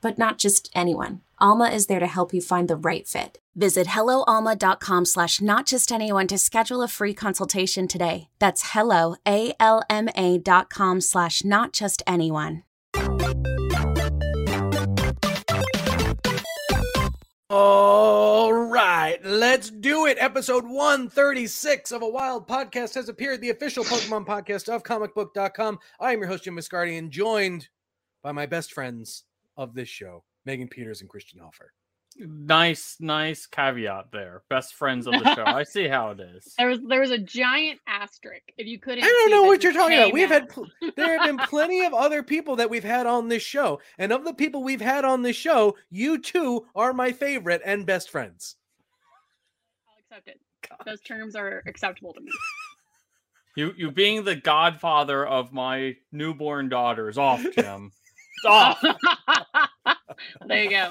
but not just anyone. Alma is there to help you find the right fit. Visit helloalma.com slash not just anyone to schedule a free consultation today. That's hello, A-L-M-A dot com slash not just anyone. All right, let's do it. Episode 136 of A Wild Podcast has appeared, the official Pokemon podcast of comicbook.com. I am your host, Jim Viscardi, and joined by my best friends of this show, Megan Peters and Christian Hoffer. Nice, nice caveat there. Best friends of the show. I see how it is. There was there was a giant asterisk. If you couldn't, I don't know what you're talking about. came We've out. had pl- there have been plenty of other people that we've had on this show, and of the people we've had on this show, you two are my favorite and best friends. I'll accept it. Those terms are acceptable to me. You you being the godfather of my newborn daughters off, Jim. It's off. There you go.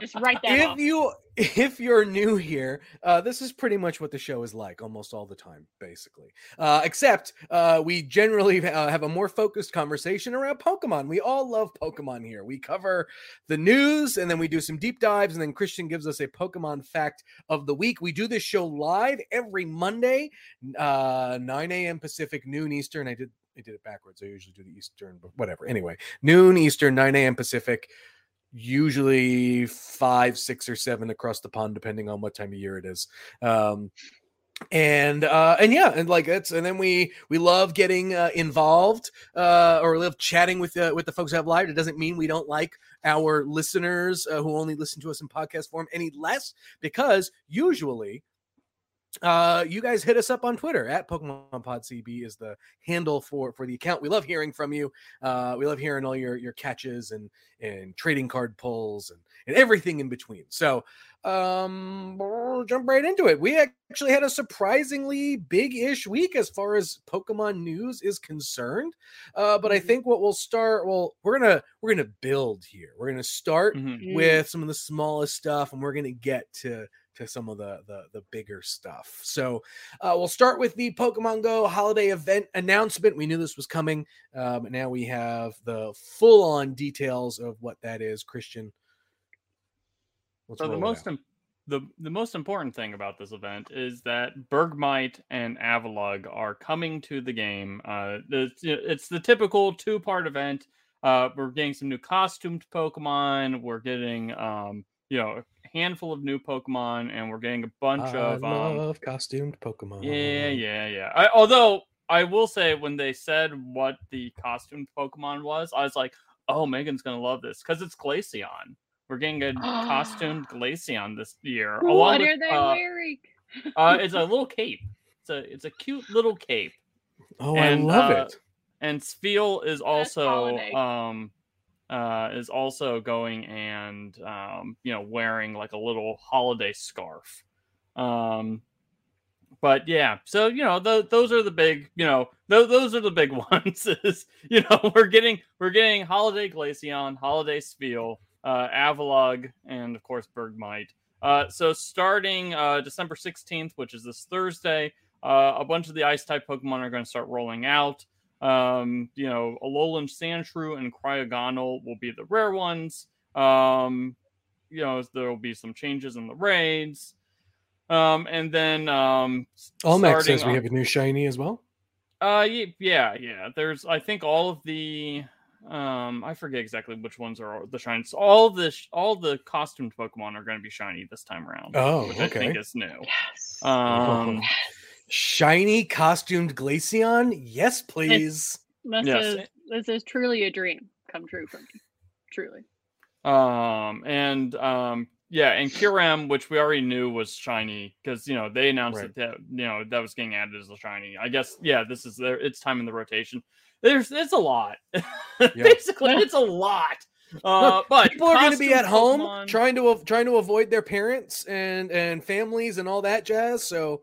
Just write that if off. you if you're new here uh, this is pretty much what the show is like almost all the time basically uh, except uh, we generally uh, have a more focused conversation around pokemon we all love pokemon here we cover the news and then we do some deep dives and then christian gives us a pokemon fact of the week we do this show live every monday uh, 9 a.m pacific noon eastern i did I did it backwards. I usually do the Eastern, but whatever. Anyway, noon Eastern, 9 a.m. Pacific usually five, six, or seven across the pond, depending on what time of year it is. Um, and uh and yeah and like that's and then we we love getting uh, involved uh or love chatting with uh, with the folks who have live it doesn't mean we don't like our listeners uh, who only listen to us in podcast form any less because usually uh you guys hit us up on twitter at pokemon pod cb is the handle for for the account. We love hearing from you. Uh we love hearing all your your catches and and trading card pulls and and everything in between. So um we'll jump right into it. We actually had a surprisingly big-ish week as far as pokemon news is concerned. Uh but i think what we'll start well we're gonna we're gonna build here. We're gonna start Mhm. Mm. with some of the smallest stuff and we're going to get to to some of the the, the bigger stuff so uh, we'll start with the pokemon go holiday event announcement we knew this was coming um, now we have the full on details of what that is christian So the most im- the the most important thing about this event is that Bergmite and Avalugg are coming to the game. Uh, the, it's the typical two part event. Uh, we're getting some new costumed Pokemon. We're getting um, you know handful of new Pokemon, and we're getting a bunch I of um, costumed pokemon yeah, yeah, yeah. I, although I will say, when they said what the costumed Pokemon was, I was like, "Oh, Megan's gonna love this because it's Glaceon. We're getting a costumed Glaceon this year. along what with, are they uh, wearing? uh, it's a little cape. It's a it's a cute little cape, oh and, i love uh, it and Spheal is also um uh is also going and um you know wearing like a little holiday scarf. Um but yeah so you know tho- those are the big you know th- those are the big ones is you know we're getting we're getting holiday glaceon holiday spheal uh avalugg and of course bergmite. Uh so starting uh december 16th which is this thursday uh, a bunch of the ice type pokemon are going to start rolling out um, you know, Alolan Sandshrew and Cryogonal will be the rare ones. Um, you know, there will be some changes in the raids. Um, and then um, s- Olmec starting says we on- have a new shiny as well uh, yeah, yeah. There's, I think, all of the, um, I forget exactly which ones are the shines. All the, sh- all the costumed Pokemon are going to be shiny this time around. Oh, which I think okay. is new. Yes. Um, shiny costumed glaceon yes please this yes. is this is truly a dream come true for me. Truly. Um, and um, Yeah, and Kyurem, which we already knew was shiny because you know they announced Right. that, that you know that was getting added as a shiny. I guess yeah, this is their it's time in the rotation. There's it's a lot. Basically, it's a lot. Uh, but People are going to be at home Pokemon- trying to trying to avoid their parents and and families and all that jazz. So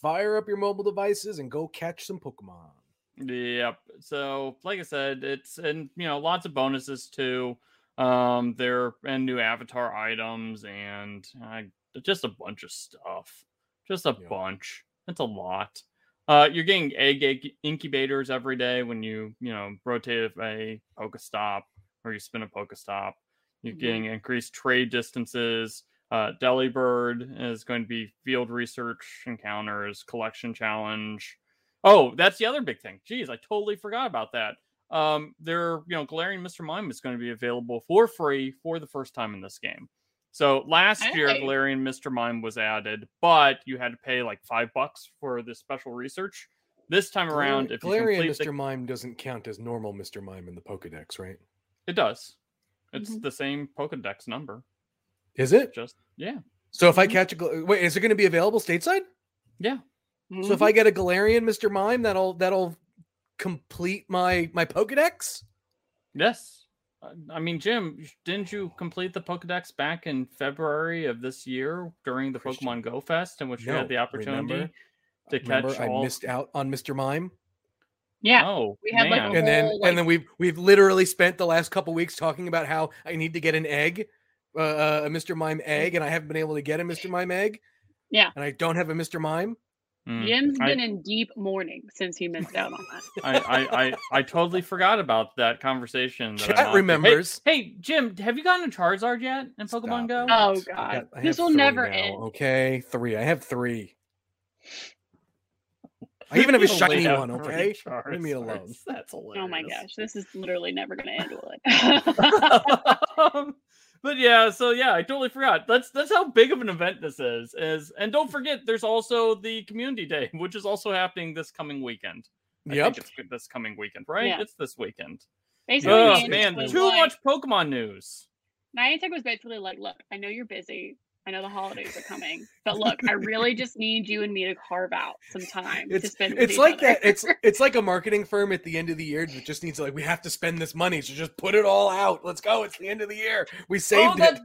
fire up your mobile devices and go catch some Pokemon. Yep. So, like I said, it's and you know lots of bonuses too. Um, there and new avatar items and uh, just a bunch of stuff. Just a Yeah. bunch. It's a lot. Uh, you're getting egg inc- incubators every day when you you know rotate a Pokestop or you spin a Pokestop. You're getting increased trade distances. Uh, Delibird is going to be field research encounters, collection challenge. Oh, that's the other big thing. Geez, I totally forgot about that. Um, there, you know, Galarian Mr. Mime is going to be available for free for the first time in this game. So last year, Hey. Galarian Mr. Mime was added, but you had to pay like five bucks for this special research. This time around, if you Galarian complete Mr. the, Mime doesn't count as normal Mr. Mime in the Pokedex, right? it does. It's Mhm. the same Pokedex number. Is it? Just yeah, So if I Mhm. catch a wait, is it going to be available stateside? yeah. So if I get a Galarian Mr. Mime, that'll that'll complete my my Pokedex. Yes. Uh, I mean, Jim, didn't you complete the Pokedex back in February of this year during the Christian. Pokemon Go Fest, in which you had the opportunity remember? to Remember, catch I all? missed out on Mr. Mime, Yeah. Yeah. Oh, We had, like, man. a and then like- and then we've we've literally spent the last couple weeks talking about how I need to get an egg, uh, uh, a Mr. Mime egg, and I haven't been able to get a Mr. Mime egg. Yeah. and I don't have a Mr. Mime. Mm. Jim's I- been in deep mourning since he missed out on that. I, I, I, I totally forgot about that conversation. That I'm Chat on. Hey- remembers. Hey, Jim, have you gotten a Charizard yet in Pokemon Stop Go? it. Oh, I God. got- I This will never now, end. Okay, three. I have three. I even have a You shiny have one. three Okay, leave me Charizards. alone. That's hilarious. Oh my gosh, this is literally never going to end, will it? but yeah, so yeah, I totally forgot. That's that's how big of an event this is. Is and don't forget, there's also the community day, which is also happening this coming weekend. I Yep. think it's this coming weekend, right? Yeah. It's this weekend. Basically, Oh man, too like- much Pokemon news. Niantic was basically like, look, I know you're busy. I know the holidays are coming, but look, I really just need you and me to carve out some time to It's spend. with it's each like other. that. It's it's like a marketing firm at the end of the year that just needs to like we have to spend this money, so just put it all out. Let's go. It's the end of the year. We saved oh, that, it.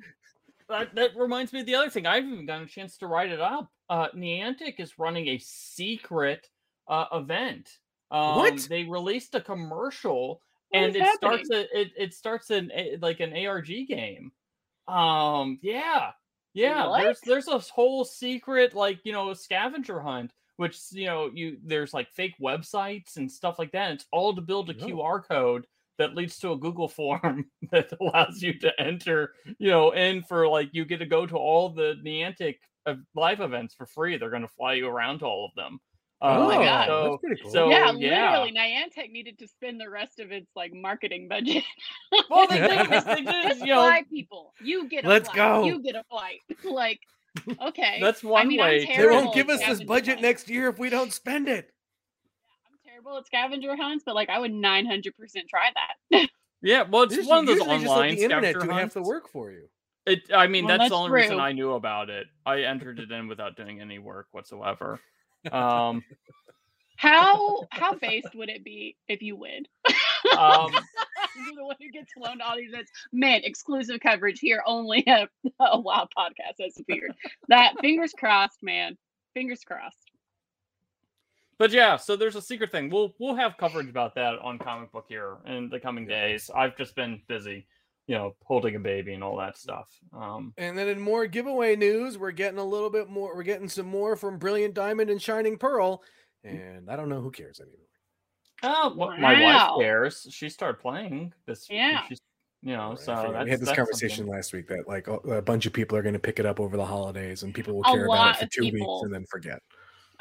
that that reminds me of the other thing. I haven't even gotten a chance to write it up. Uh, Niantic is running a secret uh, event. Um, What? They released a commercial, What and is it starts a, it it starts an a, like an ARG game. Um, yeah, yeah. There's What? there's a whole secret like you know scavenger hunt, which you know you there's like fake websites and stuff like that. It's all to build a Oh. QR code that leads to a Google form that allows you to enter, you know, in for like you get to go to all the Niantic uh, live events for free. They're going to fly you around to all of them. Oh my Um, God. So, that's pretty cool. so- yeah, yeah. literally, Niantic needed to spend the rest of its like marketing budget. well, they did, they did, Just you know, fly people. You get a Let's flight. go. You get a flight. like, okay. that's one I mean, way. they won't give us this budget hunts. next year if we don't spend it. I'm terrible at scavenger hunts, but like I would 900% try that. Yeah, well, it's Just- one of those usually just let online the internet scavenger do half the hunts. work for you. It, I mean, Well, that's, the that's only reason. I knew about it. I entered it in without doing any work whatsoever. Um, How how based would it be if you win? um, You're the one who gets flown to all these events. Man, exclusive coverage here only at a wild podcast has appeared. That fingers crossed, man. Fingers crossed. But yeah, so there's a secret thing. We'll we'll have coverage about that on comic book here in the coming days. I've just been busy, you know, holding a baby and all that stuff. Um, And then in more giveaway news, we're getting a little bit more. We're getting some more from Brilliant Diamond and Shining Pearl, and I don't know who cares anymore. oh, well, my wife cares. She started playing this. Yeah. She's, you know, I so that's, we had this that's conversation something. last week that like a a bunch of people are going to pick it up over the holidays, and people will A care about it for of two weeks and then forget.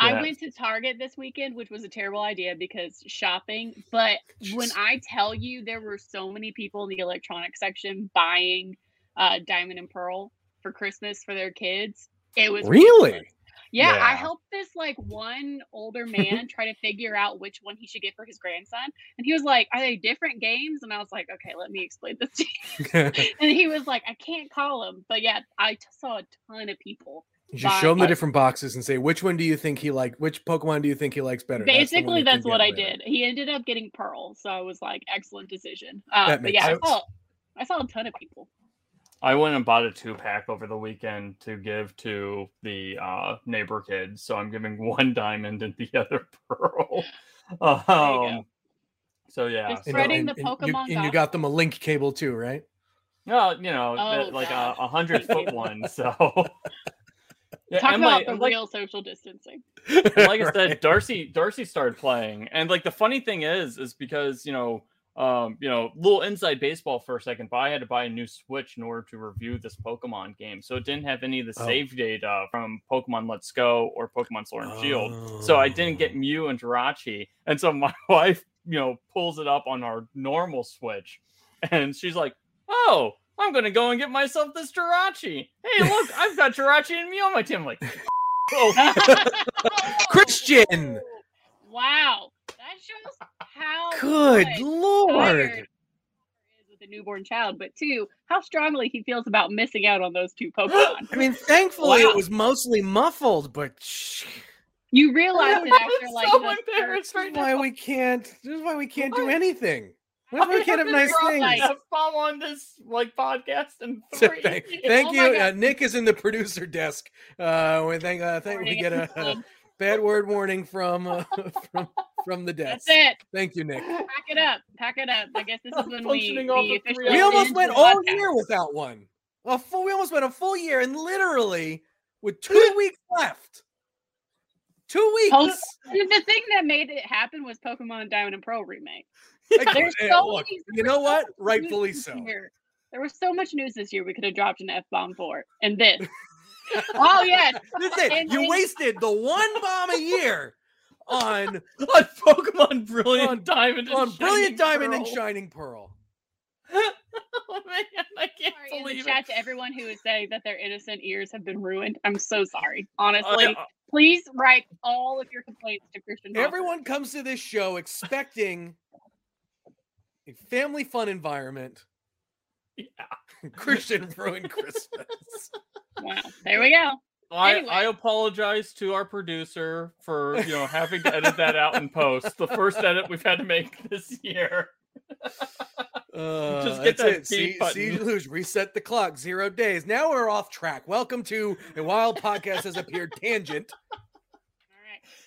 Yeah. I went to Target this weekend, which was a terrible idea because shopping. But when I tell you there were so many people in the electronics section buying uh, Diamond and Pearl for Christmas for their kids, it was Really? ridiculous. Yeah, I helped this like one older man try to figure out which one he should get for his grandson. And he was like, Are they different games? And I was like, Okay, let me explain this to you. and he was like, I can't call him. But yeah, I t- saw a ton of people. You should show him the different boxes and say which one do you think he like which Pokemon do you think he likes better? That's the one Basically, you that's what I better. did. He ended up getting Pearl. So I was like, Excellent decision. Uh, That but makes yeah, I saw, I saw a ton of people. I went and bought a two pack over the weekend to give to the uh, neighbor kids. So I'm giving one diamond and the other pearl. Um, so yeah, Just so- spreading the you- Pokemon and you got them a link cable too, right? well, you know, Oh, the- like a, a hundred foot one. So yeah, Talk and about like- the and like- real social distancing. and like I said, Right. Darcy Darcy started playing, and like the funny thing is, is because you know, um, you know, little inside baseball for a second, but I had to buy a new Switch in order to review this Pokemon game, so it didn't have any of the Oh. save data from Pokemon Let's Go or Pokemon Sword and Shield, so I didn't get Oh. Mew and Jirachi, and so my wife, you know, pulls it up on our normal Switch, and she's like, "Oh." I'm gonna go and get myself this Jirachi. Hey, look, I've got Jirachi and Mew on my team. I'm like, oh, Christian. Wow, that shows how Good much lord. is with a newborn child, but two, how strongly he feels about missing out on those two Pokemon. I mean, thankfully Wow. it was mostly muffled, but You realize it I'm after like so the embarrassed first- right this is why we can't. This is why we can't do anything. That's why we can't have nice dropped things. like- F bomb on this like podcast in So three. thank, thank Oh you. Uh, Nick is in the producer desk. Uh, we thank, uh, thank we get a, a bad word warning from uh, from from the desk. That's it. Thank you, Nick. Pack it up. Pack it up. I guess this is when we, Functioning we of three We almost went all podcast. year without one. A full, we almost went a full year, and literally with two weeks left. Two weeks. Pokemon- The thing that made it happen was Pokemon Diamond and Pearl remake. Like, There's eh, so look, many- you know there what? Rightfully so. this year. There was so much news this year we could have dropped an F bomb for. And this. oh yes. That's it. And- You and- wasted the one bomb a year on on Pokemon Brilliant On- Diamond and on Brilliant Shining Diamond and Pearl. Shining Pearl. oh man, I can't Sorry in the believe chat to everyone who is saying that their innocent ears have been ruined. I'm so sorry. I- Honestly, please write all of your complaints to Christian. Hoffer. Everyone comes to this show expecting a family fun environment. yeah. Christian ruined Christmas. Wow. There we go. I, Anyway. I apologize to our producer for you know having to edit that out in post. The first edit we've had to make this year. Uh, Just get that's that it. See, see, lose, reset the clock. Zero days. Now we're off track. Welcome to a wild podcast has appeared tangent.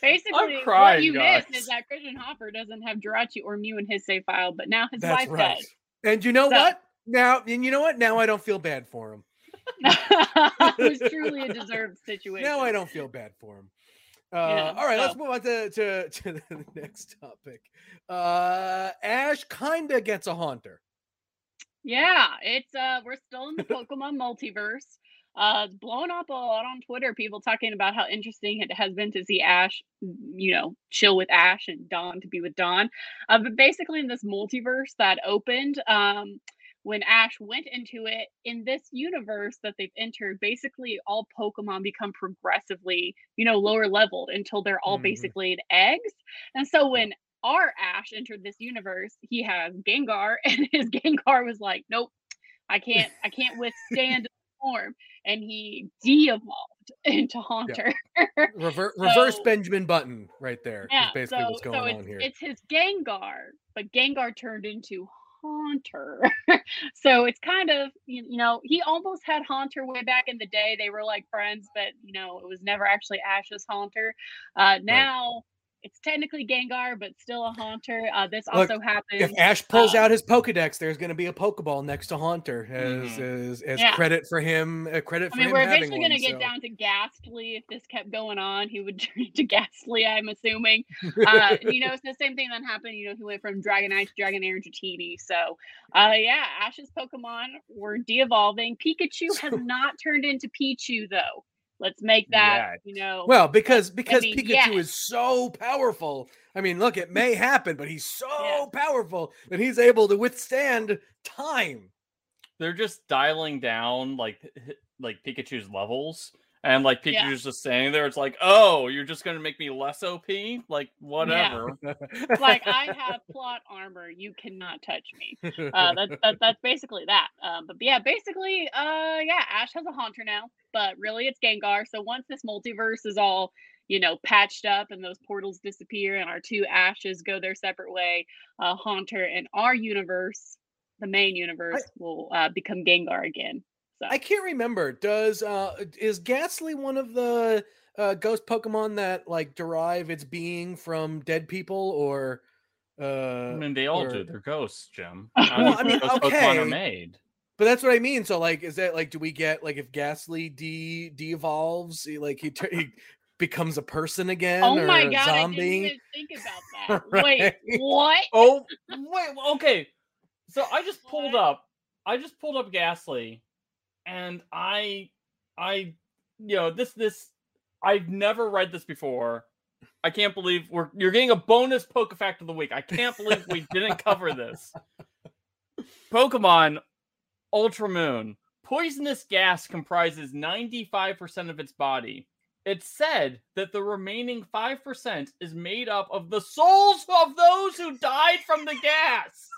Basically, what you guys. missed is that Christian Hoffer doesn't have Jirachi or Mew in his save file, but now his That's wife right. And you know So- what? Now, and you know what? Now I don't feel bad for him. it was truly a deserved situation. Now I don't feel bad for him. Uh, Yeah, all right, let's move on to, to, to the next topic. Uh, Ash kinda gets a haunter. Yeah, it's uh we're still in the Pokemon multiverse. Uh it's blown up a lot on Twitter, people talking about how interesting it has been to see Ash, you know, chill with Ash and Dawn to be with Dawn. Uh, but basically in this multiverse that opened, um when Ash went into it in this universe that they've entered, basically all Pokemon become progressively, you know, lower leveled until they're all Mhm. basically in eggs. And so when our Ash entered this universe, he has Gengar, and his Gengar was like, "Nope, I can't, I can't withstand form," and he de-evolved into Haunter. Rever- reverse Benjamin Button right there yeah, basically so, what's going so it's, on here. it's his Gengar, but Gengar turned into Haunter. so it's kind of you, know he almost had Haunter way back in the day. They were like friends, but you know it was never actually Ash's Haunter. Uh, now. It's technically Gengar, but still a Haunter. Uh, this Look, also happens. if Ash pulls uh, out his Pokedex, there's going to be a Pokeball next to Haunter as Mhm. as, as Yeah. credit for him. Uh, credit I for mean, him we're having eventually going to get so- down to Gastly. If this kept going on, he would turn into Gastly, I'm assuming. Uh, you know, it's the same thing that happened. You know, he went from Dragonite to Dragonair to Dratini. So, uh, yeah, Ash's Pokemon were de evolving. Pikachu has not turned into Pichu, though. Let's make that, Yet. you know. Well, because because mean, Pikachu yes. is so powerful. I mean, look, it may happen, but he's so Yeah. powerful that he's able to withstand time. They're just dialing down like like Pikachu's levels, and like Pikachu's Yeah. just standing there. It's like, oh, you're just gonna make me less OP? Like whatever. like I have plot armor, you cannot touch me. Uh, that's that, that's basically that. Um, but yeah, basically, uh, yeah, Ash has a Haunter now, but really it's Gengar. So once this multiverse is all you know patched up and those portals disappear and our two Ashes go their separate way, uh, Haunter and our universe, the main universe, will uh, become Gengar again. So I can't remember. Does uh is Gastly one of the uh ghost Pokemon that like derive its being from dead people or uh I mean, they all or- do. They're ghosts, Jim. Well, I mean, Ghost Pokemon okay. are made. But that's what I mean. So like is that like do we get like if Gastly de de-evolves, he, like he, tur- he becomes a person again oh or my a god, I didn't zombie? even think about that. Right. Wait, what? Oh wait, okay. So I just pulled What? up. I just pulled up Gastly, and I, I, you know, this this I've never read this before. I can't believe we're you're getting a bonus poke fact of the week. I can't believe we didn't cover this. Pokemon Ultra Moon. Poisonous gas comprises 95% of its body. It's said that the remaining 5% is made up of the souls of those who died from the gas.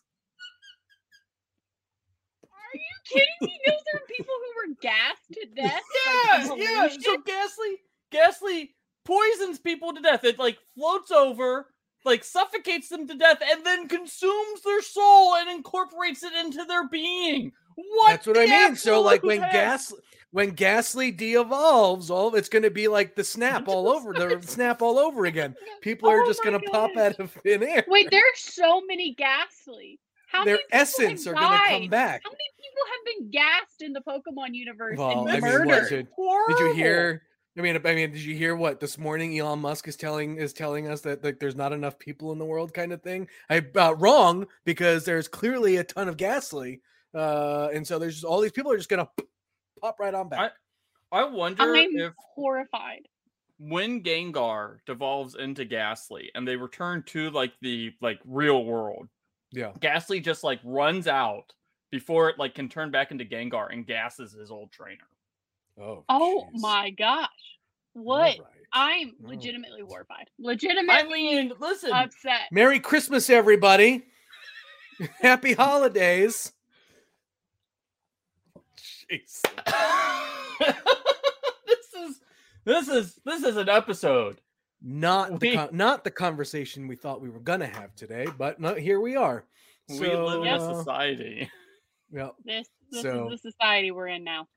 Are you kidding me? Those are people who were gassed to death. Yeah, like, yeah. So hallucinated? Gastly, Gastly poisons people to death. It like floats over, like suffocates them to death, and then consumes their soul and incorporates it into their being. What? That's what I mean. So like when heck? gas when Gastly de-evolves, all it's going to be like the snap all over the snap all over again. People are Oh just going to pop out of thin air. Wait, there's so many gastly. How Their many people essence have are going to come back. How many people have been gassed in the Pokemon universe Well, and I mean, what, murdered? did, did you hear? I mean, I mean, did you hear what this morning Elon Musk is telling is telling us that like there's not enough people in the world, kind of thing? I uh, wrong because there's clearly a ton of Gastly, uh, and so there's just, all these people are just gonna pop right on back. I wonder I'm if horrified. when Gengar devolves into Gastly and they return to like the like real world, yeah, Gastly just like runs out before it like can turn back into Gengar and gasses his old trainer. Oh, Oh jeez. my gosh. What? right. I'm Oh. legitimately horrified. I Legitimately mean, listen. upset. Merry Christmas, everybody! Happy holidays! Jeez. this is this is this is an episode. Not the We- con- not the conversation we thought we were gonna have today, but no, here we are. we live in a uh, society. yeah. This this So- is the society we're in now.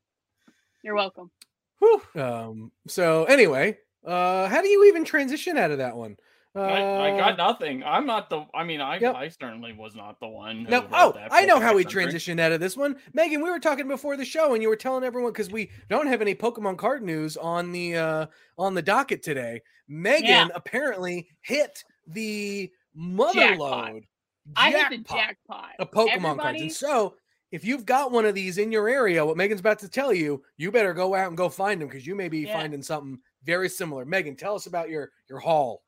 You're welcome. Whew. Um. So anyway, uh, how do you even transition out of that one? Uh, I, I got nothing. I'm not the. I mean, I Yep. I certainly was not the one. Who No, oh, that I know how we Pokemon transitioned out of this one. Megan, we were talking before the show, and you were telling everyone because we don't have any Pokemon card news on the uh on the docket today. Megan Yeah. apparently hit the mother Jackpot. load. I hit the jackpot jackpot. of Pokemon cards. Everybody- And so, if you've got one of these in your area, what Megan's about to tell you, you better go out and go find them because you may be Yeah. finding something very similar. Megan, tell us about your your haul.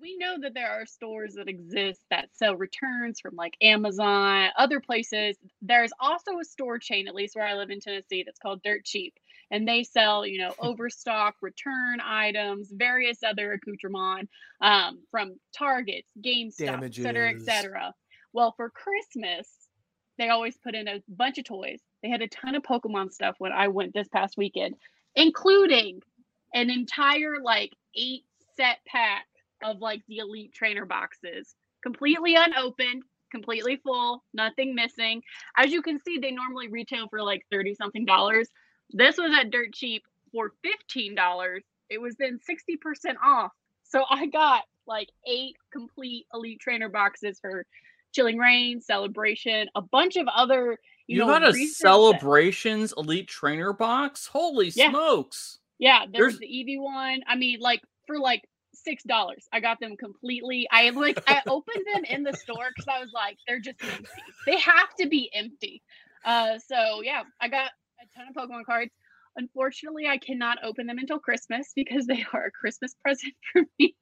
We know that there are stores that exist that sell returns from like Amazon, other places. There's also a store chain, at least where I live in Tennessee, that's called Dirt Cheap. And they sell, you know, overstock return items, various other accoutrement um, from Targets, GameStop, et cetera, et cetera. Well, for Christmas, they always put in a bunch of toys. They had a ton of Pokemon stuff when I went this past weekend, including an entire like eight set pack of like the elite trainer boxes, completely unopened, completely full, nothing missing. As you can see, they normally retail for like 30 something dollars. This was at dirt cheap for $15. It was then 60% off. So I got like eight complete elite trainer boxes for Chilling Reign, Celebration, a bunch of other you, You, know, got a celebrations elite trainer box. Holy Yeah. smokes! Yeah, there was There's- the Eevee one. I mean, like for like six dollars, I got them completely. I like I opened them in the store because I was like, they're just empty. They have to be empty. Uh, so yeah, I got a ton of Pokemon cards. Unfortunately, I cannot open them until Christmas because they are a Christmas present for me.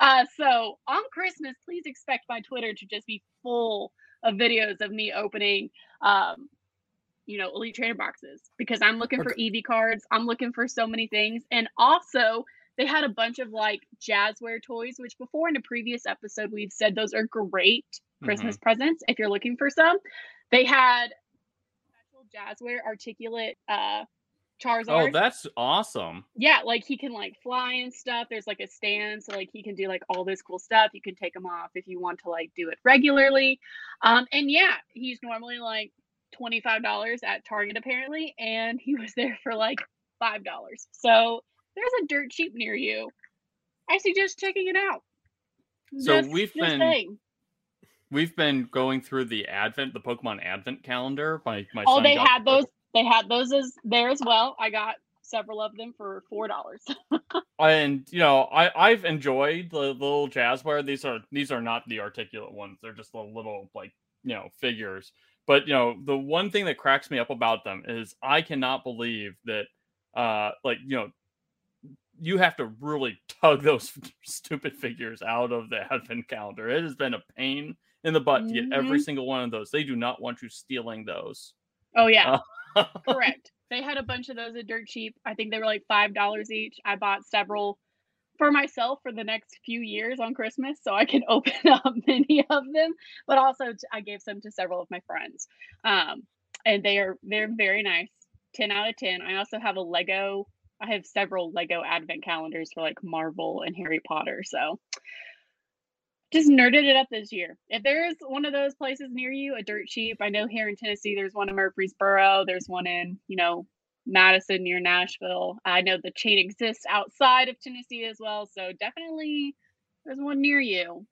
Uh, so on Christmas, please expect my Twitter to just be full of videos of me opening um, you know, Elite Trainer boxes because I'm looking for Eevee cards. I'm looking for so many things. And also, they had a bunch of like jazzware toys, which before in a previous episode, we've said those are great Christmas Mm-hmm. presents if you're looking for some. They had special jazzware articulate uh Charizard. Oh, that's awesome. yeah, like he can like fly and stuff. There's like a stand, so like he can do like all this cool stuff. You can take him off if you want to like do it regularly. Um, and yeah, he's normally like twenty five dollars at Target apparently, and he was there for like five dollars. So there's a dirt cheap near you. I suggest checking it out. So Just- we've just been- saying. We've been going through the Advent, the Pokemon Advent calendar. My my Oh, they had those. They had those as there as well. I got several of them for four dollars. and you know I I've enjoyed the little jazzware. These are these are not the articulate ones. They're just the little like you know figures. But you know the one thing that cracks me up about them is I cannot believe that uh like you know you have to really tug those stupid figures out of the advent calendar. It has been a pain in the butt to get every single one of those. They do not want you stealing those. Oh yeah. Uh, Correct. They had a bunch of those at dirt cheap. I think they were like five dollars each. I bought several for myself for the next few years on Christmas, so I can open up many of them. But also, I gave some to several of my friends, um, and they are they're very nice. Ten out of ten. I also have a Lego. I have several Lego Advent calendars for like Marvel and Harry Potter. So just nerded it up this year. If there's one of those places near you, a dirt cheap, I know here in Tennessee there's one in Murfreesboro, there's one in, you know, Madison near Nashville. I know the chain exists outside of Tennessee as well, so definitely there's one near you.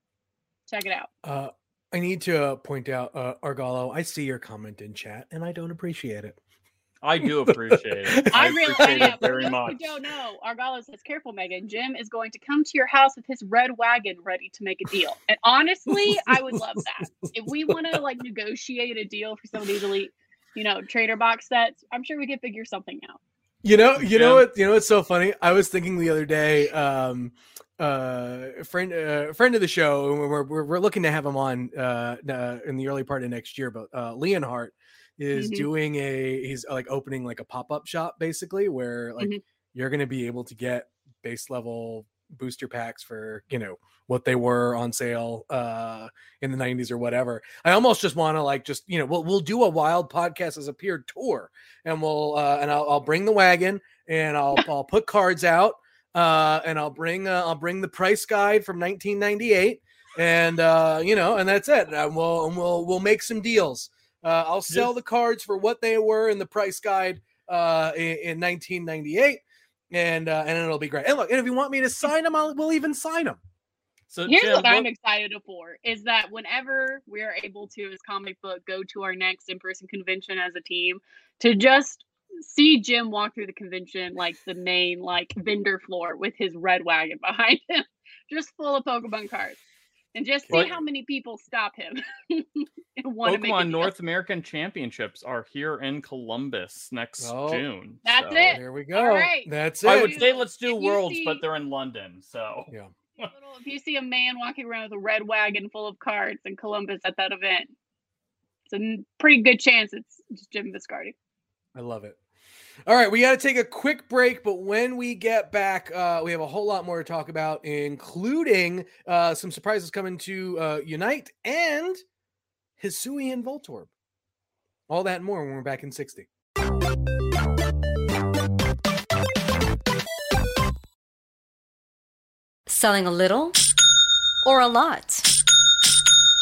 Check it out. Uh, I need to uh, point out, uh, Argalo, I see your comment in chat and I don't appreciate it. I do appreciate it. I, I really appreciate yeah, it very much. Who don't know, Argalo says, "Careful, Megan. Jim is going to come to your house with his red wagon, ready to make a deal." And honestly, I would love that. If we want to like negotiate a deal for some of these elite, you know, trader box sets, I'm sure we could figure something out. You know, you know what? You know what's so funny? I was thinking the other day, um, uh, friend, uh, friend of the show, and we're, we're we're looking to have him on uh, uh in the early part of next year. But uh, Leonhart is Mhm. doing a he's like opening like a pop up shop basically, where like Mhm. you're going to be able to get base level booster packs for you know what they were on sale uh in the 90s or whatever i almost just want to like just you know we'll, we'll do a wild podcast as a peer tour and we'll uh and i'll, I'll bring the wagon and i'll i'll put cards out uh and i'll bring uh, i'll bring the price guide from 1998 and uh you know and that's it and we'll and we'll we'll make some deals uh i'll sell Just- the cards for what they were in the price guide uh in, in 1998 and uh and it'll be great. And look and if you want me to sign them i'll we'll even sign them So Here's Jim, what I'm excited for is that whenever we're able to, as comic book, go to our next in-person convention as a team, to just see Jim walk through the convention like the main like vendor floor with his red wagon behind him, just full of Pokemon cards, and just see Well- how many people stop him and want to make a Pokemon. North American Championships are here in Columbus next Oh. June. That's so- it. there we go right. that's it I would say let's do if Worlds, see- but they're in London. So Yeah. If you see a man walking around with a red wagon full of cards in Columbus at that event, it's a pretty good chance it's just Jim Viscardi. I love it. All right, we got to take a quick break, but when we get back, uh, we have a whole lot more to talk about, including uh, some surprises coming to uh, Unite and Hisui and Voltorb. All that and more when we're back in 60. Selling a little or a lot?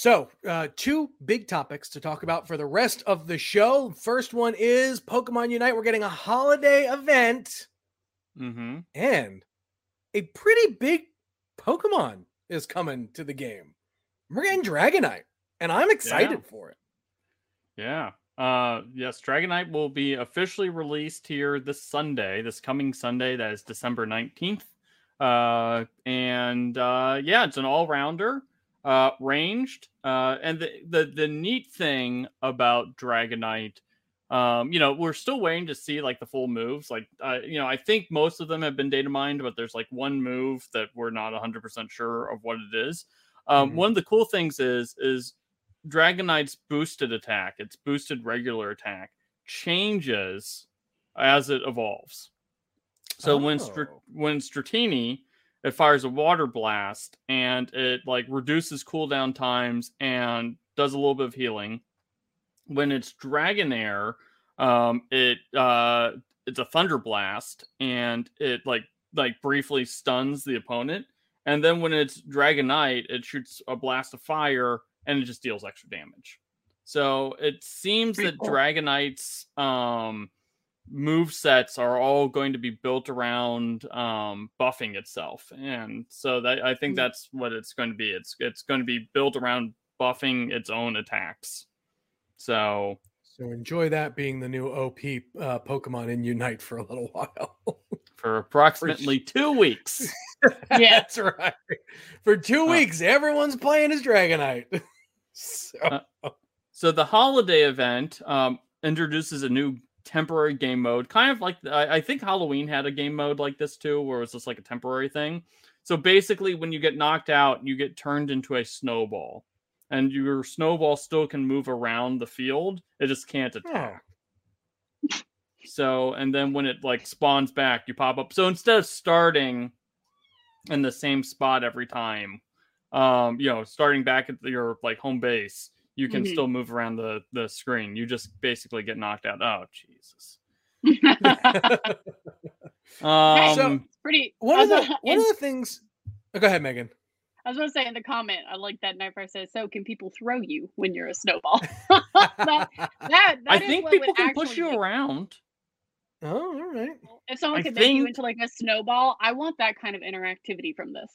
So, uh, two big topics to talk about for the rest of the show. First one is Pokemon Unite. We're getting a holiday event Mm-hmm. and a pretty big Pokemon is coming to the game. We're getting Dragonite, and I'm excited for it. Yeah. Uh yes, Dragonite will be officially released here this Sunday, this coming Sunday, that is December 19th. Uh and uh yeah, it's an all-rounder, uh ranged. Uh and the the the neat thing about Dragonite um, you know, we're still waiting to see like the full moves. Like, uh, you know, I think most of them have been data mined, but there's like one move that we're not 100% sure of what it is. Um, Mhm. One of the cool things is is Dragonite's boosted attack, its boosted regular attack changes as it evolves. So when Str- Oh. when Stratini it fires a water blast and it like reduces cooldown times and does a little bit of healing. When it's Dragonair, um, it uh, it's a thunder blast and it like like briefly stuns the opponent. And then when it's Dragonite, it shoots a blast of fire and it just deals extra damage. So it seems Pretty that cool. Dragonite's um move sets are all going to be built around um buffing itself. And so that I think Mm. that's what it's going to be. It's it's going to be built around buffing its own attacks. So So enjoy that being the new OP uh, Pokemon in Unite for a little while. for approximately two weeks. Yeah. That's right. For two Uh, weeks, everyone's playing as Dragonite. so, Uh, So the holiday event um, introduces a new temporary game mode, kind of like I, I think Halloween had a game mode like this too, where it was just like a temporary thing. So basically, when you get knocked out, you get turned into a snowball, and your snowball still can move around the field. It just can't attack. So, and then when it like spawns back, you pop up. So instead of starting in the same spot every time, um, you know, starting back at your like home base, you can Mhm. still move around the the screen. You just basically get knocked out. Oh Jesus. Um, So- it's pretty. one of the was, one of the things. Oh, go ahead, Megan. I was going to say in the comment, I like that Nightfire says, "So can people throw you when you're a snowball?" that, that, that I is think what people can push you make- around. oh, all right. If someone I could make you into like a snowball, I want that kind of interactivity from this.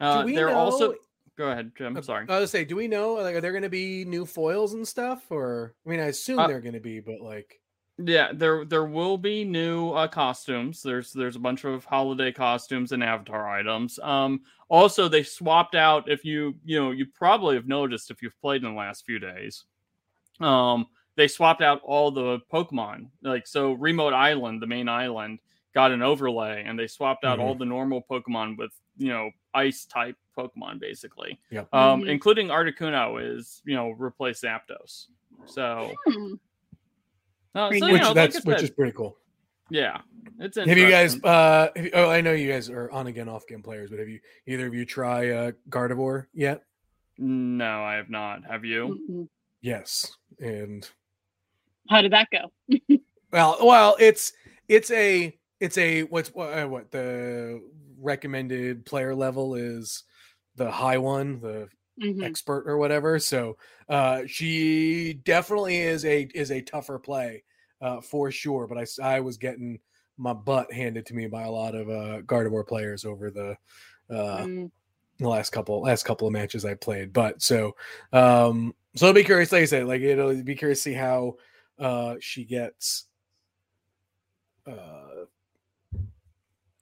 Uh, we they're also know- go ahead, Jim. Uh, Sorry. I was say, do we know? Like, are there going to be new foils and stuff? Or I mean, I assume Uh, they're going to be, but like, Yeah, there there will be new uh, costumes. There's there's a bunch of holiday costumes and avatar items. Um, also they swapped out. If you you know you probably have noticed if you've played in the last few days, um, they swapped out all the Pokemon. Like so, Remote Island, the main island, got an overlay, and they swapped out all the normal Pokemon with you know ice type Pokemon basically. Yep. Um, Mhm. including Articuno is you know replace Zapdos. So. Hmm. Uh, so, neat. you which know, that's which is pretty cool. yeah, it's Have you guys? uh have you- Oh, I know you guys are on again, off game players, but have you either of you try uh Gardevoir yet? No, I have not. Have you? Mm-mm. Yes, and How did that go? well, well, it's it's a it's a what's what, uh, what the recommended player level is the high one, the Mhm. expert or whatever. So uh she definitely is a is a tougher play uh for sure. But I I was getting my butt handed to me by a lot of uh Gardevoir players over the uh Mm. the last couple last couple of matches I played. But so um so I'll be curious, like I said, like it'll be curious to see how uh she gets uh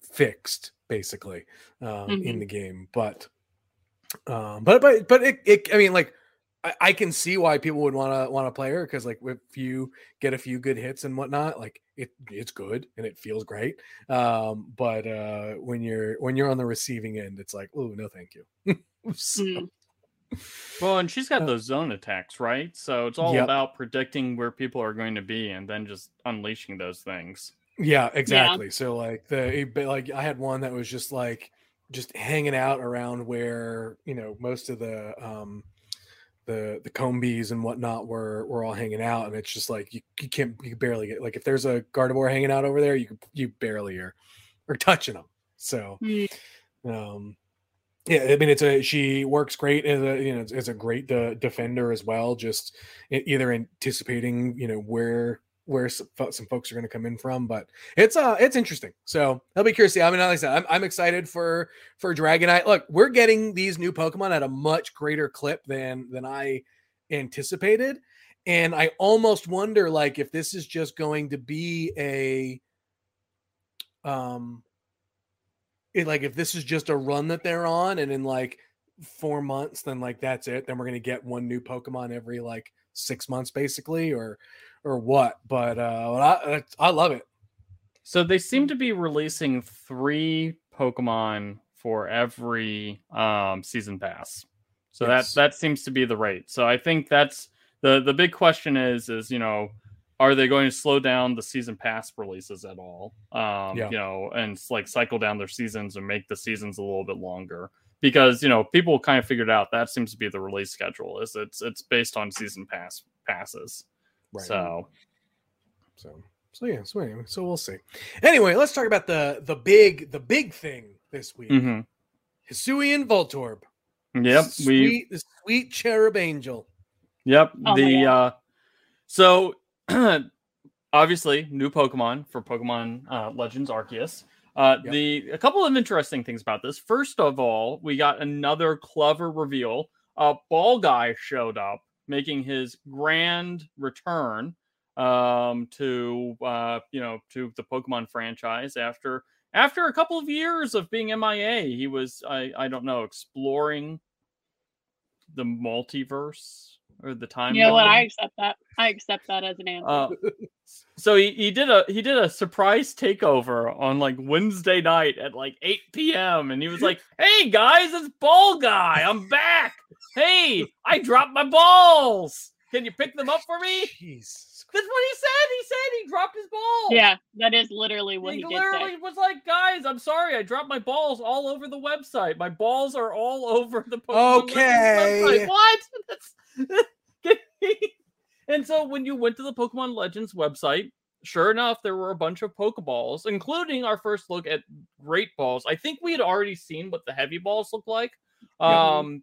fixed basically um in Mhm. the game but um but but but it, it i mean like I, I can see why people would want to want to play her because like if you get a few good hits and whatnot like it it's good and it feels great um but uh when you're when you're on the receiving end it's like oh no thank you So- Mm. Well, and she's got Uh, those zone attacks, right? So it's all Yep. about predicting where people are going to be and then just unleashing those things. Yeah, exactly. So like the like I had one that was just like just hanging out around where you know most of the um the the Combees and whatnot were were all hanging out, and it's just like you, you can't you barely get like if there's a Gardevoir hanging out over there, you you barely are are touching them. So Mm. um yeah i mean it's a she works great as a you know as a great de- defender as well just either anticipating you know where where some, some folks are going to come in from but it's uh it's interesting. So i'll be curious i mean like i said I'm, I'm excited for for dragonite. Look we're getting these new pokemon at a much greater clip than than i anticipated and i almost wonder like if this is just going to be a um it, like if this is just a run that they're on and in like four months then like that's it then we're gonna get one new pokemon every like six months basically or or what but uh i, I love it So they seem to be releasing three Pokemon for every um, season pass. So Yes. that that seems to be the rate. So I think that's the the big question is is you know are they going to slow down the season pass releases at all? Um, Yeah. You know, and like cycle down their seasons and make the seasons a little bit longer because you know people kind of figured out that seems to be the release schedule is it's it's based on season pass passes. So so so yeah so anyway so we'll see anyway let's talk about the the big the big thing this week mhm. Hisuian Voltorb. yep, we the sweet cherub angel. Yep. Oh the uh so obviously new Pokemon for Pokemon uh, Legends Arceus. Uh Yep. the a couple of interesting things about this. First of all, we got another clever reveal. Uh Ball Guy showed up making his grand return um to uh you know to the Pokemon franchise after after a couple of years of being MIA. He was I I don't know exploring the multiverse or the time. You know what? I accept that. I accept that as an answer. Uh, so he, he did a he did a surprise takeover on like Wednesday night at like 8 p.m. and he was like, "Hey guys, it's Ball Guy. I'm back. Hey, I dropped my balls. Can you pick them up for me?" Jeez. That's what he said. He said he dropped his balls. yeah, that is literally what he, he, did literally say. was like, "Guys, I'm sorry. I dropped my balls all over the website. My balls are all over the Pokemon Okay. website." What? That's and so when you went to the Pokemon Legends website, sure enough, there were a bunch of Pokeballs, including our first look at Great Balls. I think we had already seen what the heavy balls look like. Um,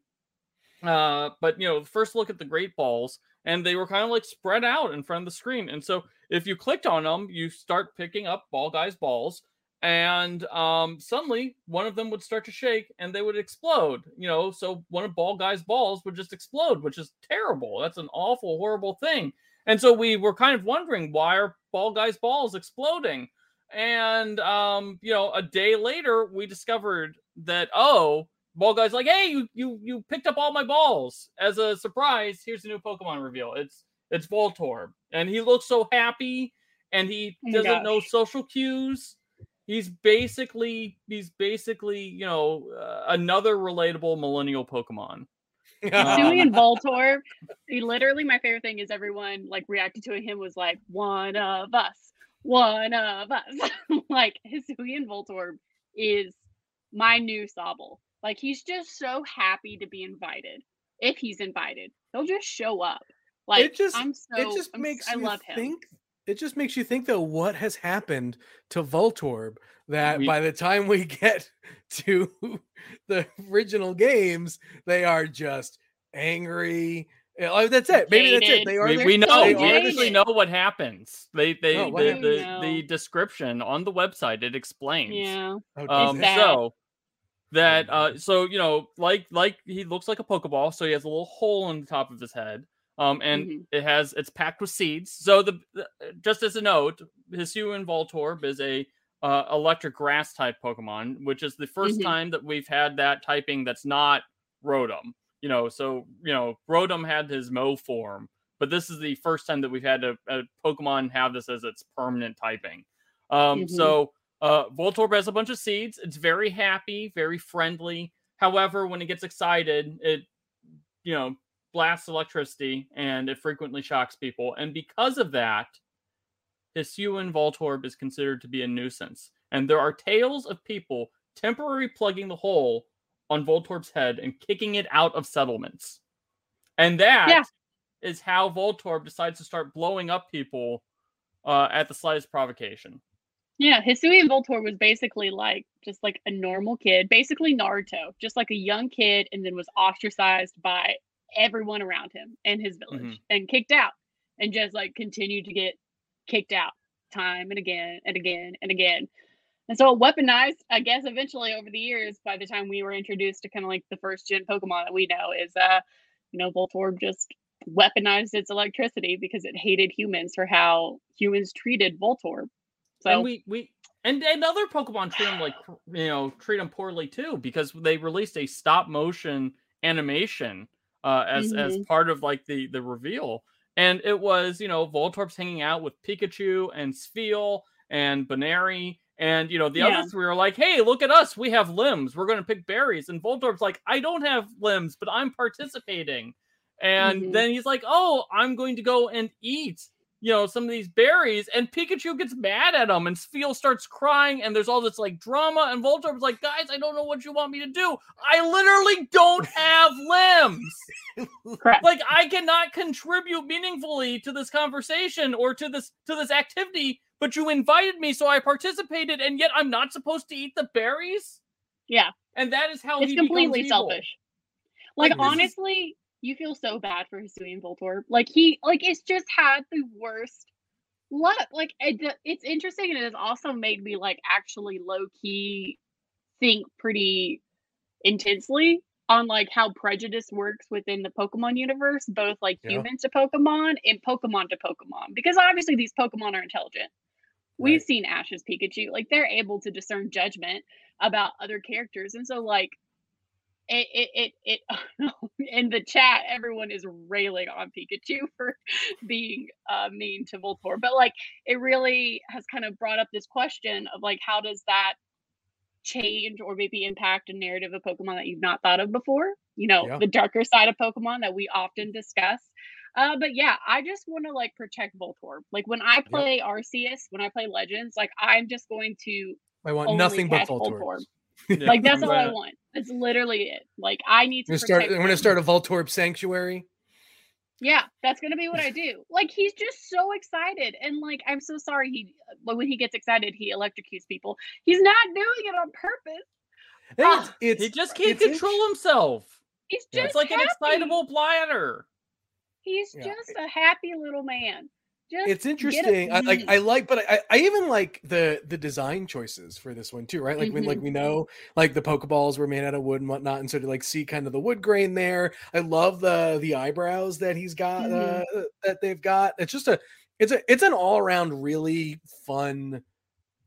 uh, but you know, first look at the Great Balls, and they were kind of like spread out in front of the screen. And so if you clicked on them, you start picking up Ball Guy's balls, and um, suddenly one of them would start to shake and they would explode. You know, so one of Ball Guy's balls would just explode, which is terrible. That's an awful, horrible thing. And so we were kind of wondering why are Ball Guy's balls exploding? And um, you know, a day later, we discovered that oh, Ball Guy's like, hey, you you you picked up all my balls as a surprise. Here's a new Pokemon reveal. It's it's Voltorb, and he looks so happy, and he Oh doesn't know social cues. He's basically he's basically you know uh, another relatable millennial Pokemon. Um, Dewey and Voltorb. He literally, my favorite thing is everyone like reacted to him was like one of us, one of us. like Hisuian Voltorb is my new Sobble. Like he's just so happy to be invited. If he's invited, he'll just show up. Like it just I'm so. it just I'm makes I you love him. think it just makes you think though what has happened to Voltorb that We- by the time we get to the original games they are just angry oh, that's it maybe that's it they are we, we know they we jaded. actually know what happens. They they Oh, the, the, the description on the website it explains. Yeah. Oh, Um, Jesus. sad. so that uh, so you know, like like he looks like a Pokeball, so he has a little hole in the top of his head. Um, and Mhm. it has it's packed with seeds. So the, the just as a note, Hisuian Voltorb is a uh, electric grass type Pokemon, which is the 1st Mhm. time that we've had that typing that's not Rotom. You know, so you know, Rotom had his Mow form, but this is the first time that we've had a, a Pokemon have this as its permanent typing. Um, Mhm. so uh, Voltorb has a bunch of seeds. It's very happy, very friendly. However, when it gets excited, it you know blasts electricity and it frequently shocks people. And because of that, Hisuian Voltorb is considered to be a nuisance. And there are tales of people temporarily plugging the hole on Voltorb's head and kicking it out of settlements. And that is Yeah. how Voltorb decides to start blowing up people uh, at the slightest provocation. Yeah, Hisuian Voltorb was basically like just like a normal kid, basically Naruto, just like a young kid, and then was ostracized by everyone around him and his village Mhm. and kicked out, and just like continued to get kicked out time and again and again and again. And so it weaponized, I guess, eventually over the years, by the time we were introduced to kind of like the first gen Pokemon that we know, is uh, you know, Voltorb just weaponized its electricity because it hated humans for how humans treated Voltorb. So and we we and and other Pokemon treat them like you know treat them poorly too because they released a stop motion animation uh, as as part of like the the reveal, and it was you know Voltorb's hanging out with Pikachu and Spheal and Buneary. And you know the Yeah. other three are like, "Hey, look at us! We have limbs. We're going to pick berries." And Voltorb's like, "I don't have limbs, but I'm participating." And Mhm. then he's like, "Oh, I'm going to go and eat you know, some of these berries, and Pikachu gets mad at him, and Spheal starts crying, and there's all this like drama, and Voltorb's like, guys, I don't know what you want me to do. I literally don't have limbs. correct. Like I cannot contribute meaningfully to this conversation or to this to this activity, but you invited me, so I participated, and yet I'm not supposed to eat the berries? Yeah. And that is how it's he becomes completely evil. selfish. Like, Like, this is- honestly, you feel so bad for Hisuian Voltorb. Like he, like it's just had the worst luck. Like it, it's interesting, and it has also made me like actually low key think pretty intensely on like how prejudice works within the Pokemon universe, both like Yeah. humans to Pokemon and Pokemon to Pokemon, because obviously these Pokemon are intelligent. We've Right. seen Ash's Pikachu, like they're able to discern judgment about other characters, and so like it it it, it in the chat, everyone is railing on Pikachu for being uh, mean to Voltorb, but like it really has kind of brought up this question of like how does that change or maybe impact a narrative of Pokemon that you've not thought of before? You know, Yeah. the darker side of Pokemon that we often discuss. Uh, but yeah, I just want to like protect Voltorb. Like when I play Arceus, when I play Legends, like I'm just going to I want nothing but catch Voltorb. Yeah, like that's I'm all I want. That's literally it. Like I need to I'm start. I'm gonna start a Voltorb sanctuary. Yeah, that's gonna be what I do. Like he's just so excited, and like I'm so sorry he like, when he gets excited he electrocutes people. He's not doing it on purpose. I Ah, it's, He just can't it's int- control himself. He's Yeah. just It's like happy. an excitable bladder. He's Yeah. just a happy little man. Just it's interesting. I like. I like, but I, I even like the the design choices for this one too, right? Like when like Mhm. we know like the Pokeballs were made out of wood and whatnot, and so to like see kind of the wood grain there. I love the the eyebrows that he's got Mhm. uh, that they've got. It's just a it's a it's an all around really fun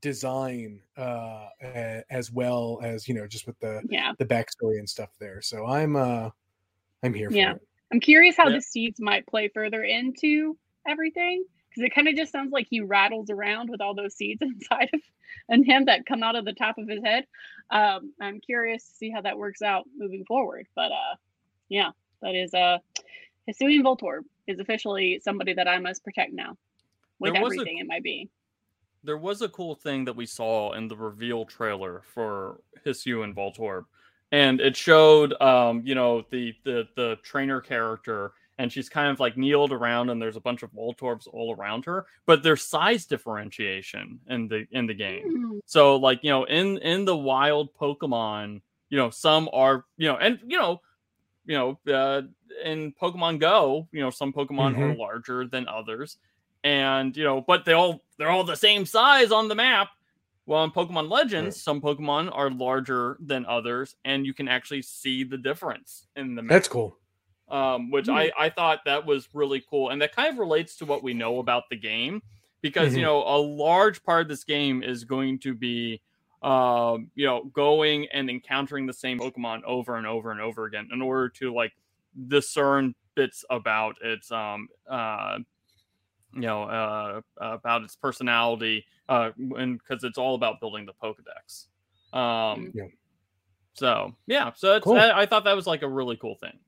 design uh as well as you know just with the yeah. the backstory and stuff there. So I'm uh I'm here for Yeah. I'm curious how Yeah. the seeds might play further into everything because it kind of just sounds like he rattles around with all those seeds inside of and him that come out of the top of his head. Um, I'm curious to see how that works out moving forward. But uh, yeah, that is uh, Hisuian Voltorb is officially somebody that I must protect now with was a- everything in my being. there was a cool thing that we saw in the reveal trailer for Hisuian Voltorb, and it showed, um, you know, the the the trainer character, and she's kind of like kneeled around, and there's a bunch of Voltorbs all around her, but there's size differentiation in the in the game. Mm, So like you know in in the wild Pokemon, you know some are you know and you know you know uh, in Pokemon Go, you know some Pokemon are larger than others, and you know but they all they're all the same size on the map. Well, in Pokemon Legends, some Pokemon are larger than others, and you can actually see the difference in the map. That's cool. Um, which Hmm. I I thought that was really cool, and that kind of relates to what we know about the game because Mhm. you know a large part of this game is going to be um, you know going and encountering the same Pokemon over and over and over again in order to like discern bits about its um uh you know uh about its personality uh and because it's all about building the pokédex um Yeah. so yeah so Cool. I, I thought that was like a really cool thing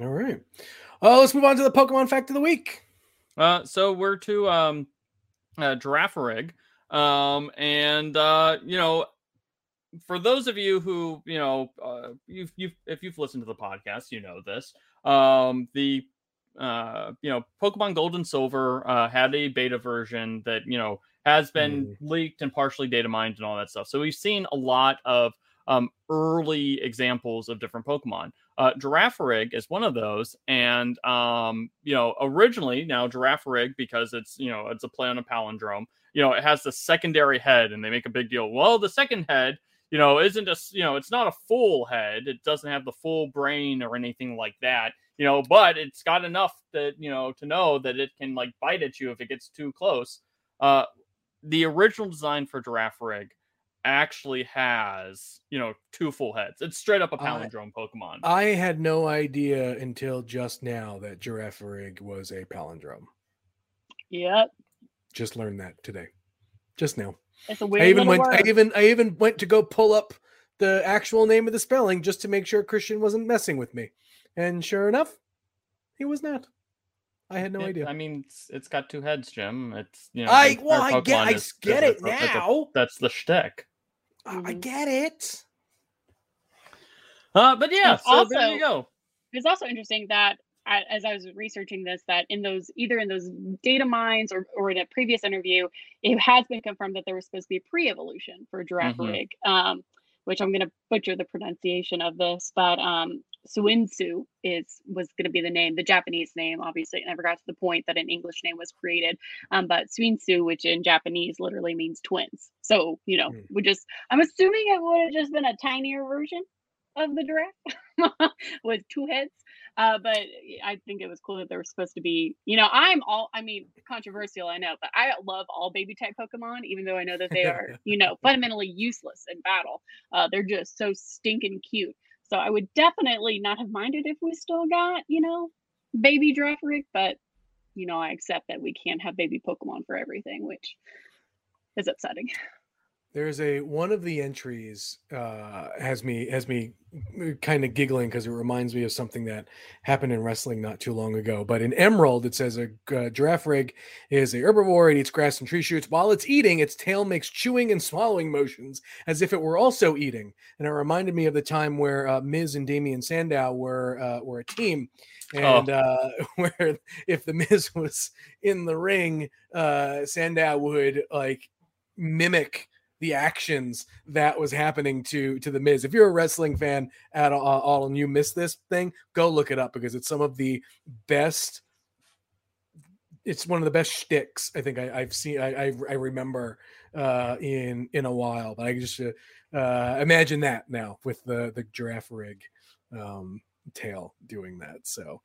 All right. Oh, let's move on to the Pokemon fact of the week. uh so we're to um uh um and uh you know for those of you who you know uh, you've, you've if you've listened to the podcast you know this um the uh you know pokemon gold and silver uh had a beta version that you know has been leaked and partially data mined and all that stuff so we've seen a lot of um early examples of different pokemon uh Girafarig is one of those and um you know originally now Girafarig because it's you know it's a play on a palindrome you know it has the secondary head and they make a big deal well the second head you know, isn't just, you know, it's not a full head. It doesn't have the full brain or anything like that, you know, but it's got enough that, you know, to know that it can like bite at you if it gets too close. Uh, the original design for Girafarig actually has, you know, two full heads. It's straight up a palindrome Pokemon. I had no idea until just now that Girafarig was a palindrome. Yep. Just learned that today. Just now. It's a weird I even little went. I even. I even went to go pull up the actual name of the spelling just to make sure Christian wasn't messing with me, and sure enough, he was not. I had no It- idea. I mean, it's, it's got two heads, Jim. It's you know, I well, I get. Pokemon I is- get is it a- is a- now. That's the shtick. I I Mhm. get it. Uh, but yeah, And so there you also- go. It's also interesting that as I was researching this, that in those either in those data mines or, or in a previous interview, it has been confirmed that there was supposed to be a pre-evolution for Girafarig, um, which I'm going to butcher the pronunciation of this, but um, Suinsu is was going to be the name, the Japanese name. Obviously, it never got to the point that an English name was created. Um, but Suinsu, which in Japanese literally means twins, so you know, Hmm. we just I'm assuming it would have just been a tinier version of the giraffe with two heads. Uh, but I think it was cool that they were supposed to be, you know, I'm all, I mean, controversial, I know, but I love all baby type Pokemon, even though I know that they are, you know, fundamentally useless in battle. Uh, they're just so stinking cute. So I would definitely not have minded if we still got, you know, baby Girafarig, but, you know, I accept that we can't have baby Pokemon for everything, which is upsetting. There's a one of the entries uh, has me has me kind of giggling because it reminds me of something that happened in wrestling not too long ago. But in Emerald, it says a uh, Girafarig is a herbivore. It eats grass and tree shoots. While it's eating, its tail makes chewing and swallowing motions as if it were also eating. And it reminded me of the time where uh, Miz and Damien Sandow were uh, were a team. And uh, where if the Miz was in the ring, uh, Sandow would like mimic the actions that was happening to to the Miz. If you're a wrestling fan at all, and you miss this thing, go look it up because it's some of the best. It's one of the best shticks I think I, I've seen. I, I I remember uh, in in a while, but I just uh, uh, imagine that now with the the Girafarig um, tail doing that. So,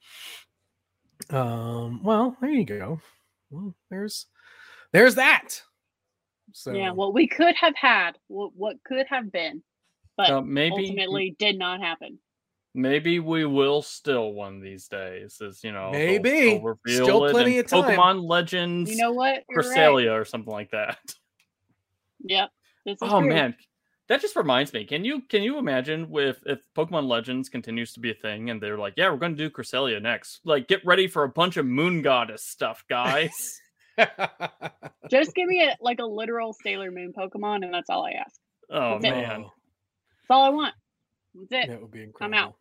um, well, there you go. Well, there's there's that. So yeah, what we could have had, what, what could have been, but Uh, maybe ultimately did not happen. maybe we will still one these days. Is you know they'll- Maybe. they'll reveal Still plenty of time. Pokemon Legends, You know what? You're right. Or something like that. Yep. This is Oh true. man, that just reminds me. Can you can you imagine with if Pokemon Legends continues to be a thing and they're like, yeah, we're going to do Cresselia next. Like, get ready for a bunch of Moon Goddess stuff, guys. Just give me a like a literal Sailor Moon Pokemon, and that's all I ask. oh That's it. man, That's all I want. That's it. that would be incredible. I'm out.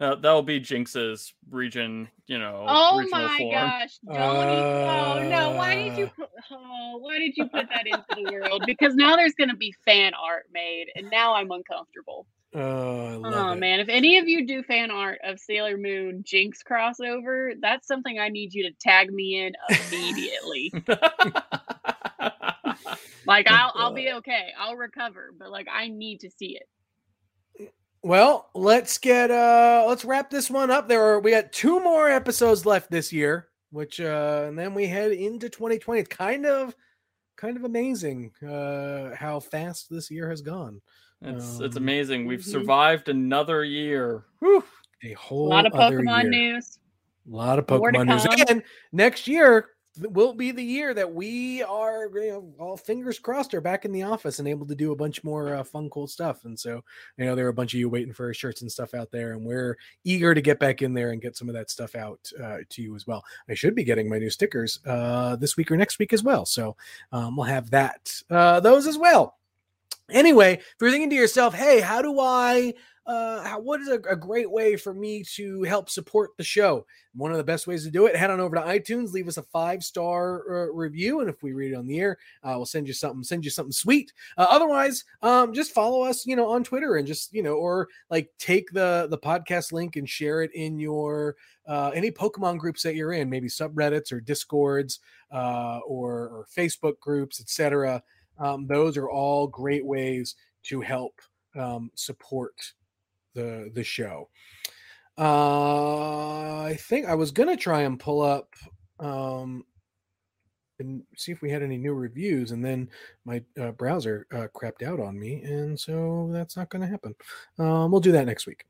Uh, that'll be Jynx's region. You know, Oh my form. gosh! Don't e- oh no! Why did you Uh. put? Oh, why did you put that into the world? Because now there's going to be fan art made, and now I'm uncomfortable. Oh, I love Oh man! If any of you do fan art of Sailor Moon Jynx crossover, that's something I need you to tag me in immediately. like I'll I'll be okay. I'll recover, but like I need to see it. Well, well, let's get uh let's wrap this one up. There are we got two more episodes left this year, which uh and then we head into 2020. It's kind of kind of amazing uh how fast this year has gone. It's it's Um, amazing. We've mhm. survived another year. Whew. A A whole lot of other Pokemon year. news. A lot of Pokemon news. And Again, next year will be the year that we are, you know, all fingers crossed, are back in the office and able to do a bunch more uh, fun, cool stuff. And so, you know, there are a bunch of you waiting for our shirts and stuff out there, and we're eager to get back in there and get some of that stuff out uh, to you as well. I should be getting my new stickers uh, this week or next week as well. So um, we'll have that, uh, those as well. Anyway, if you're thinking to yourself, hey, how do I? Uh, how, what is a, a great way for me to help support the show? One of the best ways to do it, head on over to iTunes, leave us a five star uh, review, and if we read it on the air, uh, we'll send you something, send you something sweet. Uh, otherwise, um, just follow us, you know, on Twitter and just you know, or like take the the podcast link and share it in your uh, any Pokemon groups that you're in, maybe subreddits or discords uh, or or Facebook groups, etc. Um, those are all great ways to help um, support the the show. Uh, I think I was gonna try and pull up um, and see if we had any new reviews, and then my uh, browser uh, crapped out on me, and so that's not gonna happen. Um, we'll do that next week.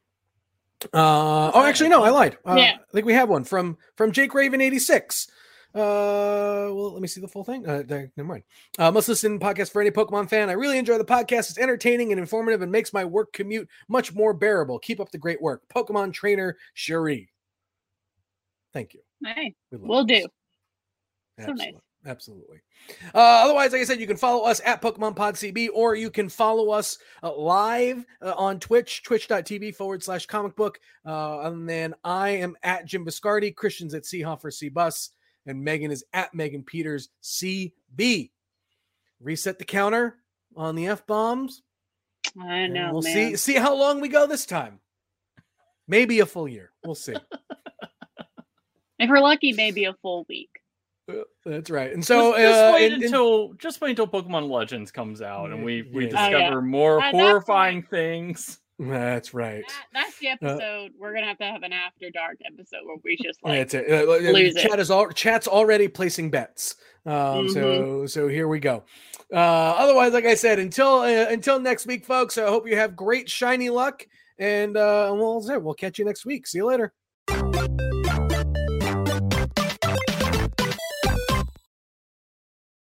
Uh, oh, actually, no, I lied. Uh, Yeah. I think we have one from from Jake Raven eighty six. Uh, well, let me see the full thing. Uh, there- never mind. Uh, must listen podcast for any Pokemon fan. I really enjoy the podcast. It's entertaining and informative and makes my work commute much more bearable. Keep up the great work. Pokemon trainer Cherie. Thank you. Hey, we will do. So nice. Absolutely. Absolutely. Uh, otherwise, like I said, you can follow us at Pokemon Pod CB, or you can follow us uh, live uh, on Twitch, twitch.tv forward slash comic book. Uh, and then I am at Jim Viscardi, Christian's at Seahoffer C Bus, and Megan is at Megan Peters CB. Reset the counter on the F bombs. I and know, We'll man. see see how long we go this time. Maybe a full year. We'll see. If we're lucky, maybe a full week. Uh, That's right. And so just, just uh, wait and- and- until just wait until Pokemon Legends comes out and we we Yeah. Oh, yeah. discover more At that horrifying things. That's right. That, that's the episode. We're gonna have to have an after dark episode where we just like That's it. Uh, uh, lose it. chat is all chat's already placing bets. Um, so Mm-hmm. so here we go. Uh, otherwise, like I said, until uh, until next week, folks. I hope you have great shiny luck, and uh, we'll we'll catch you next week. See you later.